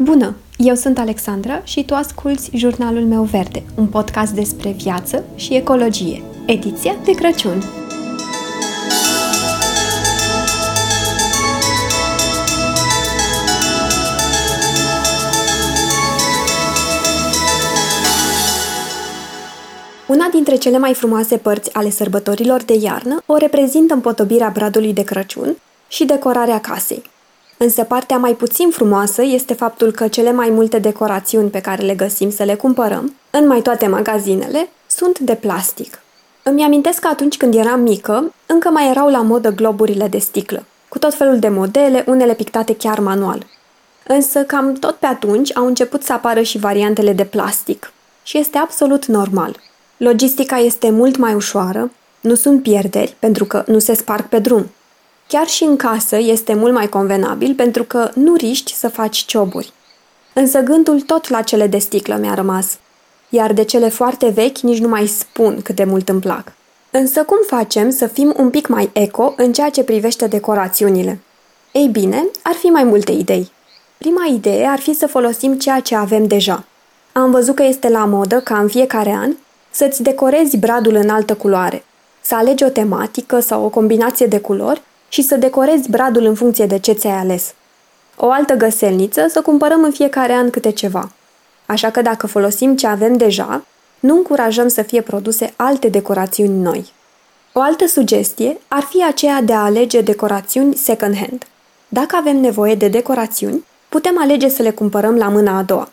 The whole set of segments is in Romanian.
Bună! Eu sunt Alexandra și tu asculți Jurnalul meu verde, un podcast despre viață și ecologie, ediția de Crăciun. Una dintre cele mai frumoase părți ale sărbătorilor de iarnă o reprezintă împotobirea bradului de Crăciun și decorarea casei. Însă partea mai puțin frumoasă este faptul că cele mai multe decorațiuni pe care le găsim să le cumpărăm, în mai toate magazinele, sunt de plastic. Îmi amintesc că atunci când eram mică, încă mai erau la modă globurile de sticlă, cu tot felul de modele, unele pictate chiar manual. Însă cam tot pe atunci au început să apară și variantele de plastic. Și este absolut normal. Logistica este mult mai ușoară, nu sunt pierderi pentru că nu se sparg pe drum. Chiar și în casă este mult mai convenabil pentru că nu riști să faci cioburi. Însă gândul tot la cele de sticlă mi-a rămas. Iar de cele foarte vechi nici nu mai spun cât de mult îmi plac. Însă cum facem să fim un pic mai eco în ceea ce privește decorațiunile? Ei bine, ar fi mai multe idei. Prima idee ar fi să folosim ceea ce avem deja. Am văzut că este la modă ca în fiecare an să-ți decorezi bradul în altă culoare, să alegi o tematică sau o combinație de culori și să decorezi bradul în funcție de ce ți-ai ales. O altă găselniță să cumpărăm în fiecare an câte ceva. Așa că dacă folosim ce avem deja, nu încurajăm să fie produse alte decorațiuni noi. O altă sugestie ar fi aceea de a alege decorațiuni second-hand. Dacă avem nevoie de decorațiuni, putem alege să le cumpărăm la mâna a doua.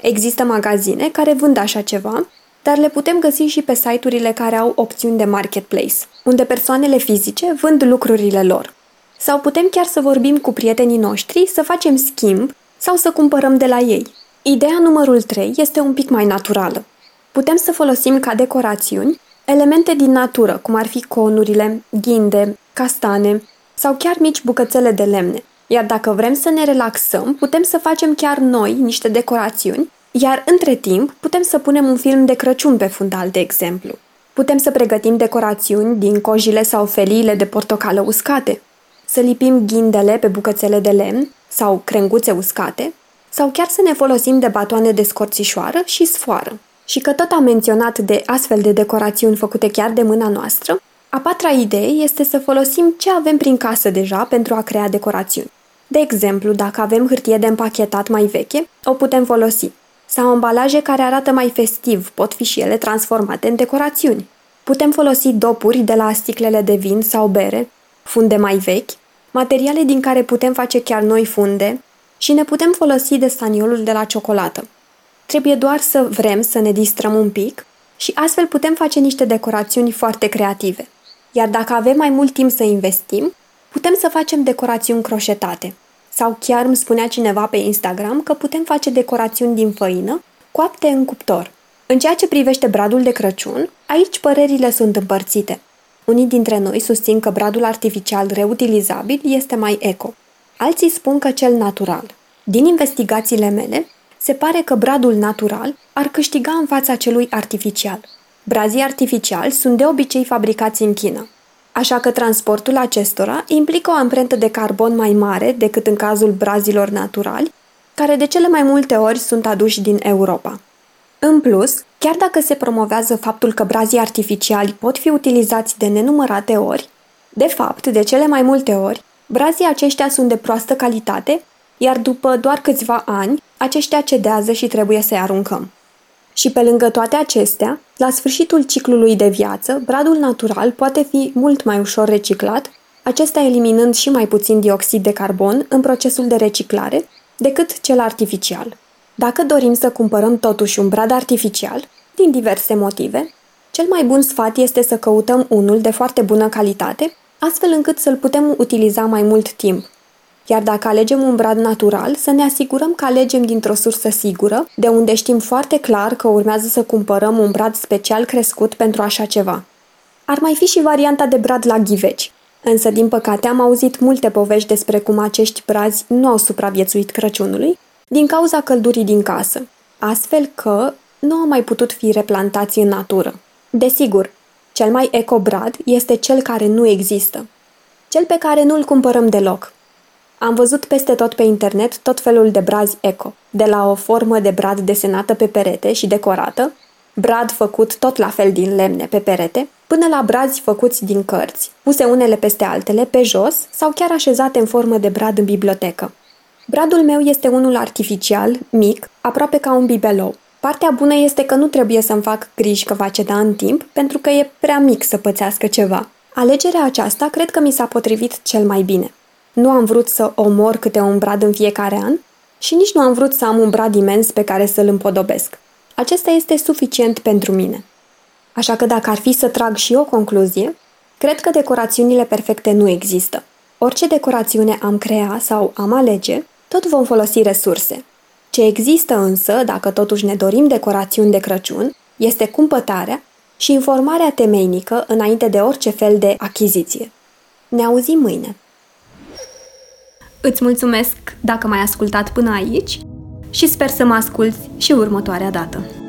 Există magazine care vând așa ceva dar le putem găsi și pe site-urile care au opțiuni de marketplace, unde persoanele fizice vând lucrurile lor. Sau putem chiar să vorbim cu prietenii noștri, să facem schimb sau să cumpărăm de la ei. Ideea numărul 3 este un pic mai naturală. Putem să folosim ca decorațiuni elemente din natură, cum ar fi conurile, ghinde, castane sau chiar mici bucățele de lemne. Iar dacă vrem să ne relaxăm, putem să facem chiar noi niște decorațiuni iar între timp, putem să punem un film de Crăciun pe fundal, de exemplu. Putem să pregătim decorațiuni din cojile sau feliile de portocală uscate, să lipim ghindele pe bucățele de lemn sau crenguțe uscate, sau chiar să ne folosim de batoane de scorțișoară și sfoară. Și că tot am menționat de astfel de decorațiuni făcute chiar de mâna noastră, a patra idee este să folosim ce avem prin casă deja pentru a crea decorațiuni. De exemplu, dacă avem hârtie de împachetat mai veche, o putem folosi sau ambalaje care arată mai festiv, pot fi și ele transformate în decorațiuni. Putem folosi dopuri de la sticlele de vin sau bere, funde mai vechi, materiale din care putem face chiar noi funde și ne putem folosi de staniolul de la ciocolată. Trebuie doar să vrem să ne distrăm un pic și astfel putem face niște decorațiuni foarte creative. Iar dacă avem mai mult timp să investim, putem să facem decorațiuni croșetate. Sau chiar îmi spunea cineva pe Instagram că putem face decorațiuni din făină coapte în cuptor. În ceea ce privește bradul de Crăciun, aici părerile sunt împărțite. Unii dintre noi susțin că bradul artificial reutilizabil este mai eco. Alții spun că cel natural. Din investigațiile mele, se pare că bradul natural ar câștiga în fața celui artificial. Brazii artificiali sunt de obicei fabricați în China, Așa că transportul acestora implică o amprentă de carbon mai mare decât în cazul brazilor naturali, care de cele mai multe ori sunt aduși din Europa. În plus, chiar dacă se promovează faptul că brazii artificiali pot fi utilizați de nenumărate ori, de fapt, de cele mai multe ori, brazii aceștia sunt de proastă calitate, iar după doar câțiva ani, aceștia cedează și trebuie să-i aruncăm. Și pe lângă toate acestea, la sfârșitul ciclului de viață, bradul natural poate fi mult mai ușor reciclat, acesta eliminând și mai puțin dioxid de carbon în procesul de reciclare decât cel artificial. Dacă dorim să cumpărăm totuși un brad artificial, din diverse motive, cel mai bun sfat este să căutăm unul de foarte bună calitate, astfel încât să-l putem utiliza mai mult timp, iar dacă alegem un brad natural, să ne asigurăm că alegem dintr-o sursă sigură, de unde știm foarte clar că urmează să cumpărăm un brad special crescut pentru așa ceva. Ar mai fi și varianta de brad la ghiveci, însă din păcate am auzit multe povești despre cum acești brazi nu au supraviețuit Crăciunului din cauza căldurii din casă, astfel că nu au mai putut fi replantați în natură. Desigur, cel mai eco brad este cel care nu există, cel pe care nu îl cumpărăm deloc, Am văzut peste tot pe internet tot felul de brazi eco, de la o formă de brad desenată pe perete și decorată, brad făcut tot la fel din lemne pe perete, până la brazi făcuți din cărți, puse unele peste altele, pe jos sau chiar așezate în formă de brad în bibliotecă. Bradul meu este unul artificial, mic, aproape ca un bibelou. Partea bună este că nu trebuie să-mi fac griji că va ceda în timp, pentru că e prea mic să pățească ceva. Alegerea aceasta cred că mi s-a potrivit cel mai bine. Nu am vrut să omor câte un brad în fiecare an și nici nu am vrut să am un brad imens pe care să-l împodobesc. Acesta este suficient pentru mine. Așa că dacă ar fi să trag și o concluzie, cred că decorațiunile perfecte nu există. Orice decorațiune am crea sau am alege, tot vom folosi resurse. Ce există însă, dacă totuși ne dorim decorațiuni de Crăciun, este cumpătarea și informarea temeinică înainte de orice fel de achiziție. Ne auzim mâine! Îți mulțumesc dacă m-ai ascultat până aici și sper să mă asculți și următoarea dată.